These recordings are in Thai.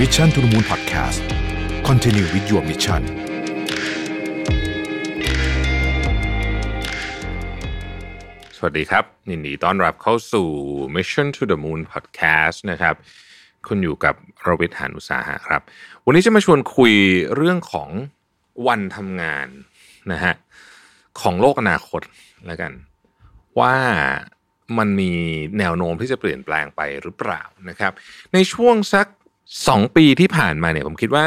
Mission to the Moon Podcast Continue with your mission สวัสดีครับยินดีต้อนรับเข้าสู่ Mission to the Moon Podcast นะครับ คุณอยู่กับรวิทหานุสาหะครับ วันนี้จะมาชวนคุยเรื่องของวันทำงานนะฮะของโลกอนาคตแล้วกัน ว่ามันมีแนวโน้มที่จะเปลี่ยนแปลงไปหรือเปล่านะครับ ในช่วงสัก สองปีที่ผ่านมาเนี่ยผมคิดว่า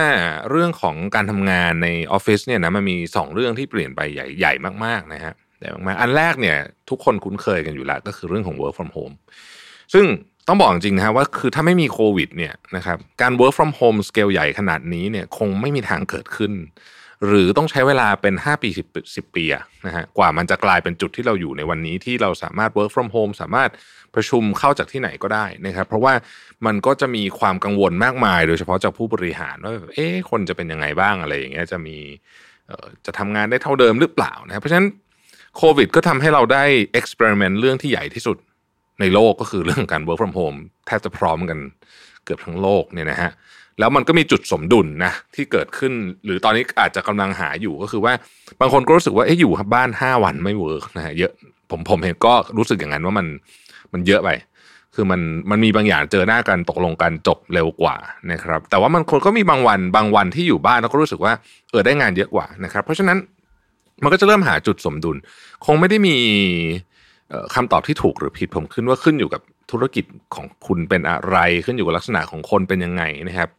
เรื่องของการทำงานในออฟฟิศเนี่ยนะมันมีสองเรื่องที่เปลี่ยนไปใหญ่ใหญ่มากๆนะฮะใหญ่มากๆอันแรกเนี่ยทุกคนคุ้นเคยกันอยู่แล้วก็คือเรื่องของ work from home ซึ่งต้องบอกจริงนะฮะว่าคือถ้าไม่มีโควิดเนี่ยนะครับการ work from home สเกลใหญ่ขนาดนี้เนี่ยคงไม่มีทางเกิดขึ้น หรือต้องใช้เวลาเป็น 5 ปี 10 10ปีนะฮะกว่ามันจะกลายเป็นจุดที่เราอยู่ในวันนี้ที่เราสามารถ work from home สามารถประชุมเข้าจากที่ไหนก็ได้นะครับ เพราะว่ามันก็จะมีความกังวลมากมาย โดยเฉพาะจากผู้บริหารว่าเอ๊ะคนจะเป็นยังไงบ้างอะไรอย่างเงี้ยจะมีจะทำงานได้เท่าเดิมหรือเปล่านะครับเพราะฉะนั้นโควิดก็ทำให้เราได้ experiment เรื่องที่ใหญ่ที่สุดในโลกก็คือเรื่องการ work from home แทบจะพร้อมกันเกือบทั้งโลกเนี่ยนะฮะ แล้วมันก็มีจุดสมดุลนะที่เกิดขึ้น หรือตอนนี้อาจจะกำลังหาอยู่ก็คือว่าบางคนก็รู้สึกว่าเอ๊ะอยู่บ้าน5วันไม่เวิร์กนะฮะเยอะผมผมเห็นก็รู้สึกอย่างนั้นว่ามันมันเยอะไปคือมันมันมีบางอย่างเจอหน้ากันตกลงกันจบเร็วกว่านะครับ แต่ว่ามันคนก็มีบางวันบางวันที่อยู่บ้านแล้วก็รู้สึกว่าเออได้งานเยอะกว่านะครับ เพราะฉะนั้นมันก็จะเริ่มหาจุดสมดุล คงไม่ได้มีเอ่อคำตอบที่ถูกหรือผิดผมขึ้นว่าขึ้นอยู่กับ ธุรกิจของคุณเป็นอะไรขึ้นอยู่กับลักษณะของคนเป็นยังไงนะครับ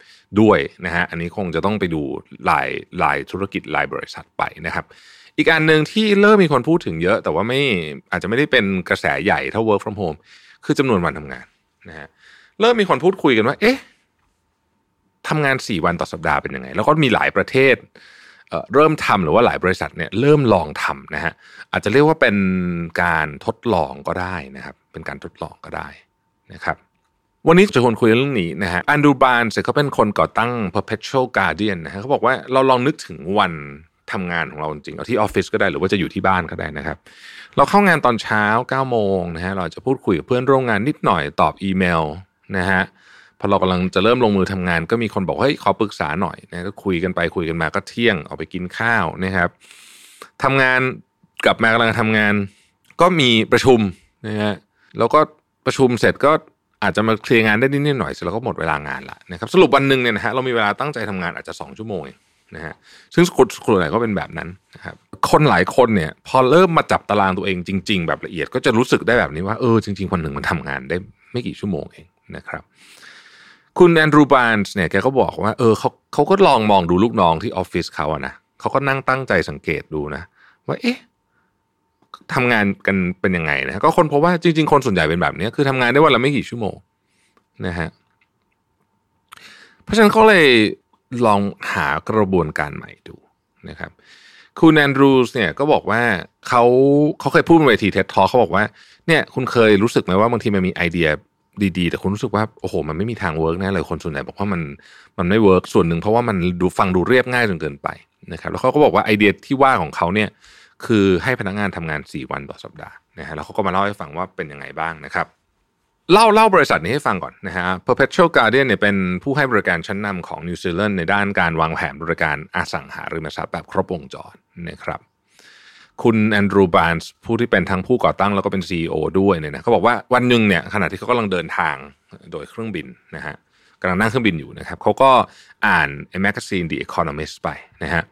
ด้วยนะฮะอันนี้คงจะต้องไปดูหลายหลายธุรกิจหลายบริษัทไปนะครับ อีกอันหนึ่งที่เริ่มมีคนพูดถึงเยอะ แต่ว่าไม่อาจจะไม่ได้เป็นกระแสใหญ่เท่า work from home คือจำนวนวันทำงานนะฮะเริ่มมีคนพูดคุยกันว่า เอ๊ะทำงานสี่วันต่อสัปดาห์เป็นยังไง แล้วก็มีหลายประเทศ เริ่มทำหรือว่าหลายบริษัทเนี่ยเริ่มลองทำนะฮะอาจจะเรียกว่าเป็นการทดลองก็ได้นะครับ เป็นการทดลองก็ได้นะครับ วันนี้จะคนคุยเรื่องนี้นะฮะอันดูบานเขาเป็นคนก่อตั้ง Perpetual Guardian นะฮะเขาบอกว่าเราลองนึกถึงวันทำงานของเราจริงเอาที่ออฟฟิศก็ได้หรือว่าจะอยู่ที่บ้านก็ได้นะครับ เราเข้างานตอนเช้า9โมงนะฮะเราจะพูดคุยกับเพื่อนร่วมงานนิดหน่อยตอบอีเมลนะฮะ พอเรากำลังจะเริ่มลงมือทำงาน ก็มีคนบอกเฮ้ยขอปรึกษาหน่อยนะก็คุยกันไปคุยกันมาก็เที่ยงออกไปกินข้าวนะครับทำงานกลับมากำลังทำงาน ก็มีประชุมนะฮะแล้วก็ประชุมเสร็จก็อาจจะมาเคลียร์งานได้นิดหน่อยเสร็จแล้วก็หมดเวลางานละนะครับสรุปวันหนึ่งเนี่ยนะฮะเรามีเวลาตั้งใจทำงานอาจจะสองชั่วโมงเองนะฮะซึ่งคนส่วนใหญ่ก็เป็นแบบนั้นนะครับคนหลายคนเนี่ยพอเริ่มมาจับตารางตัวเองจริง ๆ แบบละเอียดก็จะรู้สึกได้แบบนี้ว่าเออจริง ๆ วันหนึ่งมันทำงานได้ไม่กี่ชั่วโมงเองนะครับ คุณแอนดรูบานส์เนี่ยแกก็บอกว่าเออเขาเขาก็ลองมองดูลูกน้องที่ออฟฟิศเขาอะนะเขาก็นั่งตั้งใจสังเกตดูนะ ว่าเอ๊ะทำงานกันเป็นยังไงนะก็ค้นพบว่าจริง ๆ คนส่วนใหญ่เป็นแบบนี้คือทำงานได้วันละไม่กี่ชั่วโมงนะฮะเพราะฉะนั้นเขาเลยลองหากระบวนการใหม่ดูนะครับคุณแอนดรูสเนี่ยก็บอกว่าเขาเขาเคยพูดบนเวทีเท็ดทอเขาบอกว่าเนี่ยคุณเคยรู้สึกไหมว่าบางทีมันมีไอเดีย ดีๆ แต่คุณรู้สึกว่าโอ้โห มันไม่มีทาง work แน่เลยคนส่วนใหญ่บอกว่ามันมันไม่ work ส่วนหนึ่งเพราะว่ามันดูฟังดูเรียบง่ายจนเกินไปนะครับแล้วเขาก็บอกว่าไอเดียที่ว่าของเขาเนี่ยคือให้พนักงานทำงาน 4 วันต่อสัปดาห์นะฮะแล้วเขาก็มาเล่าให้ฟังว่าเป็นยังไงบ้างนะครับเล่าเล่าบริษัทนี้ให้ฟังก่อนนะฮะ Perpetual Guardian เนี่ยเป็นผู้ให้บริการชั้นนำของนิวซีแลนด์ในด้านการวางแผนบริการอสังหาริมทรัพย์แบบครบวงจรนะครับ คุณ Andrew Barnes ผู้ที่เป็นทั้งผู้ก่อตั้งแล้วก็เป็น CEO ด้วยเนี่ยนะเขาบอกว่าวันหนึ่งเนี่ยขณะที่เขากำลังเดินทางโดยเครื่องบินนะฮะกำลังนั่งเครื่องบินอยู่นะครับเขาก็อ่านไอ้ magazine The Economist ไปนะฮะ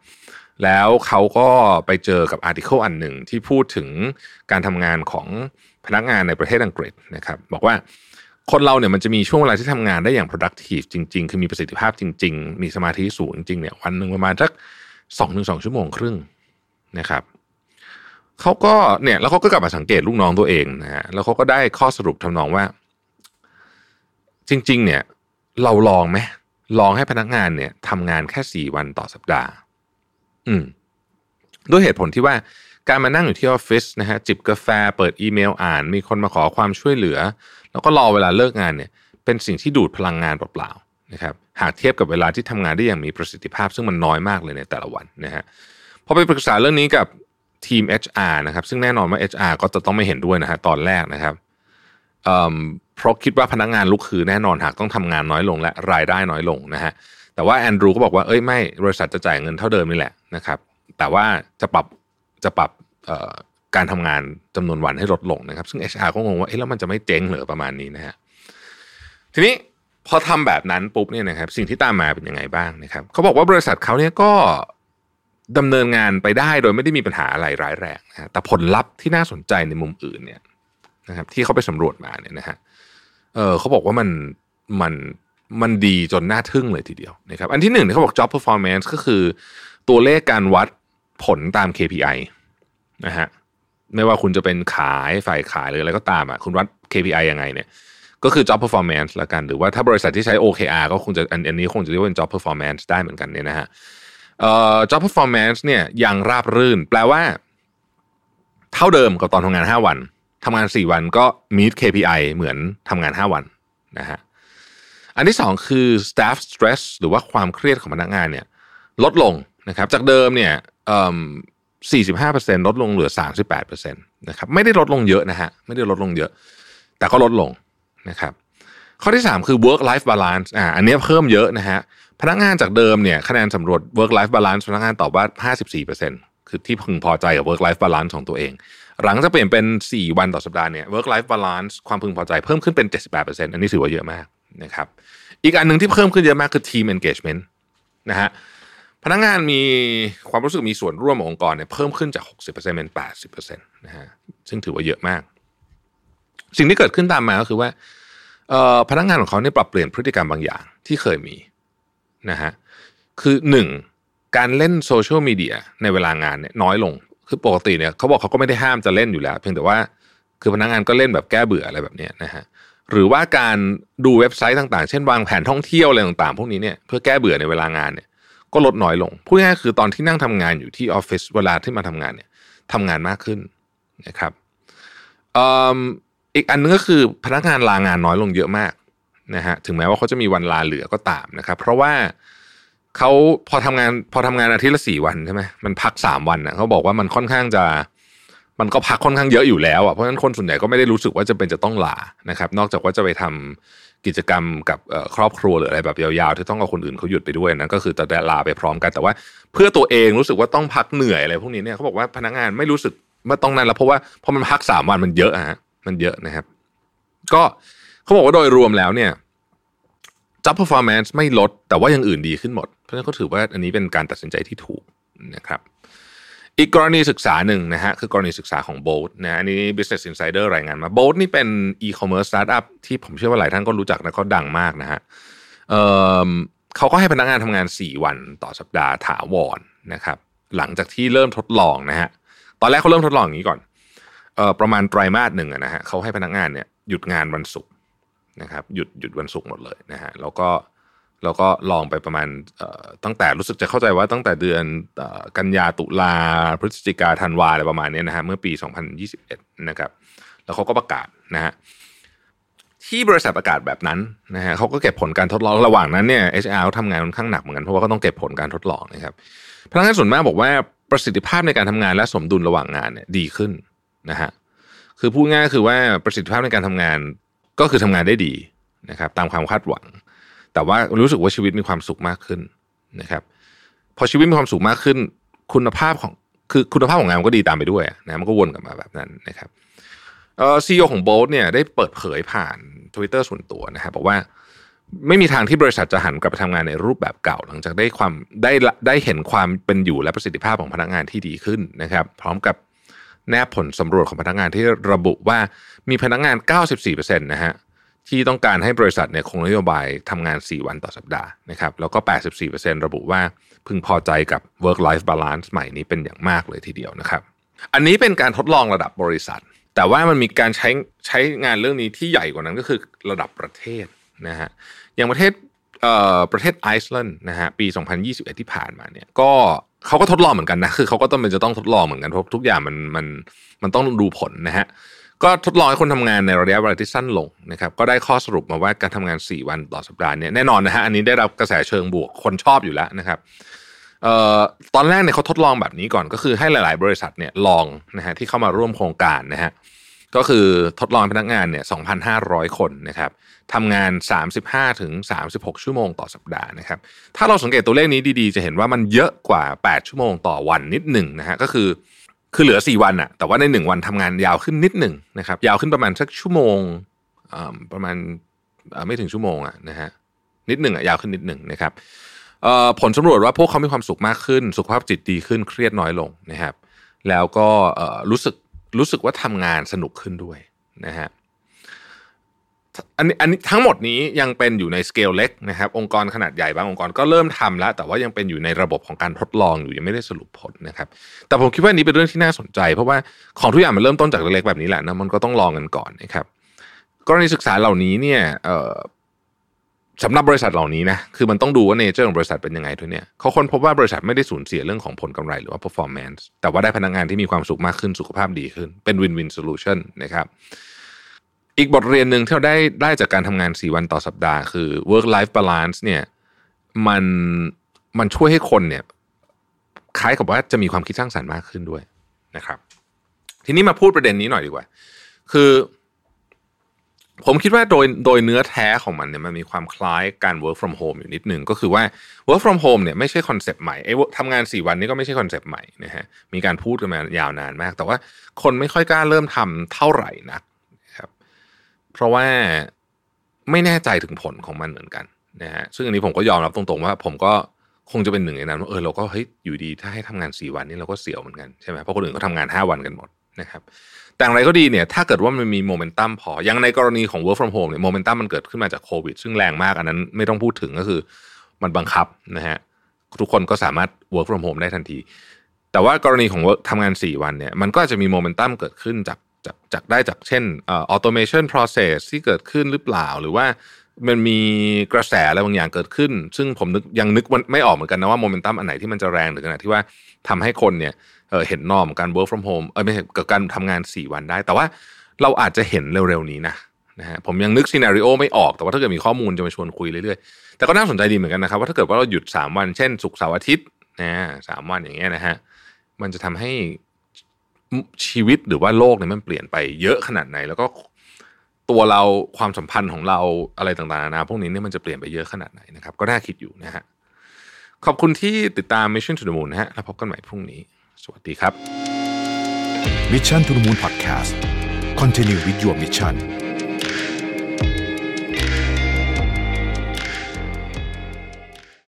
แล้วเขาก็ไปเจอกับ article อันหนึ่งที่พูดถึงการทำงานของพนักงานในประเทศอังกฤษนะครับบอกว่าคนเราเนี่ยมันจะมีช่วงเวลาที่ทำงานได้อย่าง productive จริง ๆ คือมีประสิทธิภาพจริง ๆ มีสมาธิสูงจริงๆเนี่ยวันหนึ่งประมาณสักสองถึงสองชั่วโมงครึ่งนะครับ เขาก็เนี่ยแล้วเขาก็กลับมาสังเกตลูกน้องตัวเองนะฮะแล้วเขาก็ได้ข้อสรุปทำนองว่า จริง ๆ เนี่ย เราลองไหมลองให้พนักงานเนี่ยทำงานแค่สี่วันต่อสัปดาห์ อืม ด้วยเหตุผลที่ว่าการมานั่งอยู่ที่ออฟฟิศนะฮะจิบกาแฟเปิดอีเมลอ่าน มีคนมาขอความช่วยเหลือ แล้วก็รอเวลาเลิกงานเนี่ย เป็นสิ่งที่ดูดพลังงานเปล่าๆนะครับหากเทียบกับเวลาที่ทำงานได้อย่างมีประสิทธิภาพ ซึ่งมันน้อยมากเลยในแต่ละวันนะฮะพอไปปรึกษาเรื่องนี้กับ ทีม HR นะครับ ซึ่งแน่นอนว่า HR ก็จะต้องไม่เห็นด้วยนะฮะตอนแรกนะครับเพราะคิดว่าพนักงานลุกคือแน่นอนหากต้องทำงานน้อยลงและรายได้น้อยลงนะฮะแต่ว่าแอนดรูก็บอกว่าเอ้ยไม่บริษัทจะจ่ายเงินเท่าเดิมนี่แหละนะครับแต่ว่าจะปรับจะปรับการทำงานจำนวนวันให้ลดลงนะครับ ซึ่ง HR ก็งงว่าเอ๊ะแล้วมันจะไม่เจ๊งเหรอประมาณนี้นะฮะทีนี้พอทำแบบนั้นปุ๊บเนี่ยนะครับสิ่งที่ตามมาเป็นยังไงบ้างนะครับเขาบอกว่าบริษัทเขาเนี่ยก็ ดำเนินงานไปได้โดยไม่ได้มีปัญหาอะไรร้ายแรงนะแต่ผลลัพธ์ที่น่าสนใจในมุมอื่นเนี่ยนะครับ ที่เขาไปสำรวจมาเนี่ยนะฮะเออเขาบอกว่ามันมันมันดีจนน่าทึ่งเลยทีเดียวนะครับอันที่หนึ่งเขาบอก job performance ก็คือ ตัวเลขการวัดผลตาม KPI นะฮะไม่ว่าคุณจะเป็นขายฝ่ายขายหรืออะไรก็ตามอะคุณวัด KPI ยังไงเนี่ยก็คือ job performance ละกัน หรือว่าถ้าบริษัทที่ใช้ OKR ก็คงจะอันนี้คงจะเรียกว่าเป็น job performance ได้เหมือนกันเนี่ยนะฮะ เอ่อ job performance เนี่ยยังราบรื่น แปลว่า เท่าเดิมกับตอนทำงาน 5 วันทำงาน 4 วันก็ meet KPI เหมือนทำงาน 5 วันนะฮะอันที่ 2 คือ staff stress หรือว่าความเครียดของพนักงานเนี่ยลดลงนะครับจากเดิมเนี่ย45%ลดลงเหลือ 38%นะครับไม่ได้ลดลงเยอะนะฮะไม่ได้ลดลงเยอะ แต่ก็ลดลงนะครับ ข้อที่ 3 คือ work life balance อ่าอันนี้เพิ่มเยอะนะฮะพนักงานจากเดิมเนี่ยคะแนนสำรวจ work life balance พนักงานตอบว่า 54%คือที่พึงพอใจกับ work life balance ของตัวเอง หลังจากเปลี่ยนเป็น 4 วันต่อสัปดาห์เนี่ย work life balance ความพึงพอใจเพิ่มขึ้นเป็น 78%อันนี้ถือว่าเยอะมากนะครับอีกอันหนึ่งที่เพิ่มขึ้นเยอะมากคือ team engagement นะฮะพนักงานมีความรู้สึกมีส่วนร่วมขององค์กรเนี่ยเพิ่มขึ้นจาก 60%เป็น80%นะฮะซึ่งถือว่าเยอะมาก สิ่งที่เกิดขึ้นตามมาก็คือว่า พนักงานของเขาเนี่ยปรับเปลี่ยนพฤติกรรมบางอย่างที่เคยมีนะฮะคือหนึ่งการเล่นโซเชียลมีเดียในเวลางานเนี่ยน้อยลง คือปกติเนี่ยเขาบอกเขาก็ไม่ได้ห้ามจะเล่นอยู่แล้ว เพียงแต่ว่าคือพนักงานก็เล่นแบบแก้เบื่ออะไรแบบนี้นะฮะหรือว่าการดูเว็บไซต์ต่างๆ เช่นวางแผนท่องเที่ยวอะไรต่างๆ พวกนี้เนี่ยเพื่อแก้เบื่อในเวลางานเนี่ยก็ลดน้อยลงพูดง่ายๆคือตอนที่นั่งทำงานอยู่ที่ออฟฟิศเวลาที่มาทำงานเนี่ยทำงานมากขึ้นนะครับ อีกอันนึงก็คือพนักงานลางานน้อยลงเยอะมากนะฮะถึงแม้ว่าเขาจะมีวันลาเหลือก็ตามนะครับ เพราะว่าเขาพอทำงานพอทำงานอาทิตย์ละสี่วันใช่ไหมมันพักสามวันนะเขาบอกว่ามันค่อนข้างจะมันก็พักค่อนข้างเยอะอยู่แล้วอะเพราะฉะนั้นคนส่วนใหญ่ก็ไม่ได้รู้สึกว่าจะเป็นจะต้องลานะครับ นอกจากว่าจะไปทำกิจกรรมกับครอบครัวหรืออะไรแบบยาวๆที่ต้องกับคนอื่นเขาหยุดไปด้วยนะก็คือจะลาไปพร้อมกันแต่ว่า เพื่อตัวเองรู้สึกว่าต้องพักเหนื่อยอะไรพวกนี้เนี่ยเขาบอกว่าพนักงานไม่รู้สึกว่าต้องนั้นแล้วเพราะว่าพอมันพักสามวันมันเยอะอะฮะ มันเยอะนะครับ ก็เขาบอกว่าโดยรวมแล้วเนี่ย job performance ไม่ลด แต่ว่ายังอื่นดีขึ้นหมด เพราะฉะนั้นเขาถือว่าอันนี้เป็นการตัดสินใจที่ถูกนะครับ อีกกรณีศึกษาหนึ่งนะฮะคือกรณีศึกษาของ Bolt นะอันนี้ Business Insider รายงานมา Bolt นี่เป็น e-commerce startup ที่ผมเชื่อว่าหลายท่านก็รู้จักนะเขาดังมากนะฮะเเขาก็ให้พนักงานทำงาน 4 วันต่อสัปดาห์ถาวรนะครับ หลังจากที่เริ่มทดลองนะฮะตอนแรกเขาเริ่มทดลองอย่างนี้ก่อน ประมาณไตรมาสหนึ่งนะฮะเขาให้พนักงานเนี่ยหยุดงานวันศุกร์นะครับหยุดหยุดวันศุกร์หมดเลยนะฮะแล้วก็เราก็ลองไปประมาณตั้งแต่รู้สึกจะเข้าใจว่าตั้งแต่เดือนกันยาตุลาพฤศจิกาธันวาอะไรประมาณนี้นะฮะเมื่อปี 2021 นะครับ แล้วเขาก็ประกาศนะฮะที่บริษัทประกาศแบบนั้นนะฮะเขาก็เก็บผลการทดลองระหว่างนั้นเนี่ย HR เขาทำงานค่อนข้างหนักเหมือนกันเพราะว่าก็ต้องเก็บผลการทดลองนะครับพนักงานส่วนมากบอกว่าประสิทธิภาพในการทำงานและสมดุลระหว่างงานเนี่ยดีขึ้น นะฮะคือพูดง่ายคือว่าประสิทธิภาพในการทำงานก็คือทำงานได้ดีนะครับ ตามความคาดหวัง แต่ว่ารู้สึกว่าชีวิตมีความสุขมากขึ้นนะครับ พอชีวิตมีความสุขมากขึ้น คุณภาพของคือคุณภาพของงานก็ดีตามไปด้วยนะมันก็วนกลับมาแบบนั้นนะครับเอ่อซีอของโบลต์เนี่ยได้เปิดเผยผ่าน Twitter ส่วนตัวนะครับบอกว่าไม่มีทางที่บริษัทจะหันกลับไปทำงานในรูปแบบเก่า หลังจากได้ความได้ได้เห็นความเป็นอยู่และประสิทธิภาพของพนักงานที่ดีขึ้นนะครับ พร้อมกับ แนบผลสำรวจของพนักงานที่ระบุว่ามีพนักงาน 94%นะฮะที่ต้องการให้บริษัทเนี่ยคงนโยบายทำงาน 4 วันต่อสัปดาห์นะครับแล้วก็ 84%ระบุว่าพึงพอใจกับ work life balance ใหม่นี้เป็นอย่างมากเลยทีเดียวนะครับ อันนี้เป็นการทดลองระดับบริษัท แต่ว่ามันมีการใช้ใช้งานเรื่องนี้ที่ใหญ่กว่านั้นก็คือระดับประเทศนะฮะอย่างประเทศ ประเทศไอซ์แลนด์นะฮะปี 2021 ที่ผ่านมาเนี่ยก็เขาก็ทดลองเหมือนกันนะคือเขาก็ต้องเป็นจะต้องทดลองเหมือนกันเพราะทุกอย่างมันมันมันต้องดูผลนะฮะก็ทดลองให้คนทำงานในระยะเวลาที่สั้นลงนะครับก็ได้ข้อสรุปมาว่าการทำงาน 4 วันต่อสัปดาห์เนี่ยแน่นอนนะฮะอันนี้ได้รับกระแสเชิงบวกคนชอบอยู่แล้วนะครับออตอนแรกเนี่ยเขาทดลองแบบนี้ก่อนก็คือให้หลาย ๆ บริษัทเนี่ยลองนะฮะที่เข้ามาร่วมโครงการนะฮะ ก็คือทดลองพนักงานเนี่ย 2,500 คนนะครับทำงาน 35ถึง36 ชั่วโมงต่อสัปดาห์นะครับ ถ้าเราสังเกตตัวเลขนี้ดีๆ จะเห็นว่ามันเยอะกว่า 8 ชั่วโมงต่อวันนิดหนึ่งนะฮะ ก็คือคือเหลือ 4 วันอะแต่ว่าใน 1 วันทำงานยาวขึ้นนิดหนึ่งนะครับ ยาวขึ้นประมาณสักชั่วโมงประมาณไม่ถึงชั่วโมงอะนะฮะ นิดหนึ่งอะยาวขึ้นนิดหนึ่งนะครับผลสำรวจว่าพวกเขามีความสุขมากขึ้น สุขภาพจิตดีขึ้น เครียดน้อยลงนะครับ แล้วก็รู้สึก รู้สึกว่าทำงานสนุกขึ้นด้วยนะฮะอันนี้อันนี้ทั้งหมดนี้ยังเป็นอยู่ในสเกลเล็กนะครับองค์กรขนาดใหญ่บางองค์กรก็เริ่มทำแล้ว แต่ว่ายังเป็นอยู่ในระบบของการทดลองอยู่ยังไม่ได้สรุปผลนะครับ แต่ผมคิดว่านี้เป็นเรื่องที่น่าสนใจ เพราะว่าของทุกอย่างมันเริ่มต้นจากเล็กๆแบบนี้แหละนะมันก็ต้องลองกันก่อนนะครับกรณีศึกษาเหล่านี้เนี่ย สำหรับบริษัทเหล่านี้นะคือมันต้องดูว่า nature ของบริษัทเป็นยังไงด้วยเนี่ยเขาค้นพบว่าบริษัทไม่ได้สูญเสียเรื่องของผลกำไรหรือว่า performance แต่ว่าได้พนักงานที่มีความสุขมากขึ้นสุขภาพดีขึ้นเป็น win-win solution นะครับอีกบทเรียนหนึ่งที่เราได้ได้จากการทำงาน 4 วันต่อสัปดาห์คือ work life balance เนี่ยมันมันช่วยให้คนเนี่ยคล้ายกับว่าจะมีความคิดสร้างสรรค์มากขึ้นด้วยนะครับ ทีนี้มาพูดประเด็นนี้หน่อยดีกว่า คือ ผมคิดว่าโดยโดยเนื้อแท้ของมันเนี่ยมันมีความคล้ายการ work from home อยู่นิดหนึ่งก็คือว่า work from home เนี่ยไม่ใช่ concept ใหม่ไอ้ทำงาน 4 วันนี้ก็ไม่ใช่ concept ใหม่นะฮะมีการพูดกันมายาวนานมาก แต่ว่าคนไม่ค่อยกล้าเริ่มทำเท่าไหร่นักครับเพราะว่าไม่แน่ใจถึงผลของมันเหมือนกันนะฮะซึ่งอันนี้ผมก็ยอมรับตรงๆว่า ผมก็คงจะเป็นหนึ่งในนั้นว่าเออเราก็เฮ้ยอยู่ดีถ้าให้ทำงาน 4 วันนี้เราก็เสียวเหมือนกันใช่ไหมเพราะคนอื่นก็ทำงาน 5 วันกันหมด นะครับแต่อะไรก็ดีเนี่ยถ้าเกิดว่ามันมีโมเมนตัมพออย่างในกรณีของ work from home เนี่ยโมเมนตัมมันเกิดขึ้นมาจากโควิด ซึ่งแรงมากอันนั้นไม่ต้องพูดถึงก็คือมันบังคับนะฮะทุกคนก็สามารถ work from home ได้ทันที แต่ว่ากรณีของ work ทำงาน 4 วันเนี่ยมันก็จะมีโมเมนตัมเกิดขึ้นจากจากจากได้จากเช่นออ automation process ที่เกิดขึ้นหรือเปล่าหรือว่า มันมีกระแสอะไรบางอย่างเกิดขึ้น ซึ่งผมนึกยังนึกไม่ออกเหมือนกันนะว่าโมเมนตัมอันไหนที่มันจะแรงถึงขนาดที่ว่าทำให้คนเนี่ยเห็นนอมการ work from home เออไม่ใช่กับการทำงาน 4 วันได้ แต่ว่าเราอาจจะเห็นเร็วๆนี้นะนะฮะผมยังนึกซีนารีโอไม่ออกแต่ว่าถ้าเกิดมีข้อมูลจะมาชวนคุยเรื่อยๆ แต่ก็น่าสนใจดีเหมือนกันนะครับ ว่าถ้าเกิดว่าเราหยุด 3 วันเช่นศุกร์เสาร์อาทิตย์นะสามวันอย่างเงี้ยนะฮะมันจะทำให้ชีวิตหรือว่าโลกเนี่ยมันเปลี่ยนไปเยอะขนาดไหน แล้วก็ ตัวเราความสัมพันธ์ของเราอะไรต่างๆนาพวกนี้เนี่ยมันจะเปลี่ยนไปเยอะขนาดไหนนะครับ ก็น่าคิดอยู่นะฮะขอบคุณที่ติดตาม Mission to the Moon นะฮะแล้วพบกันใหม่พรุ่งนี้ สวัสดีครับ Mission to the Moon Podcast Continue with your mission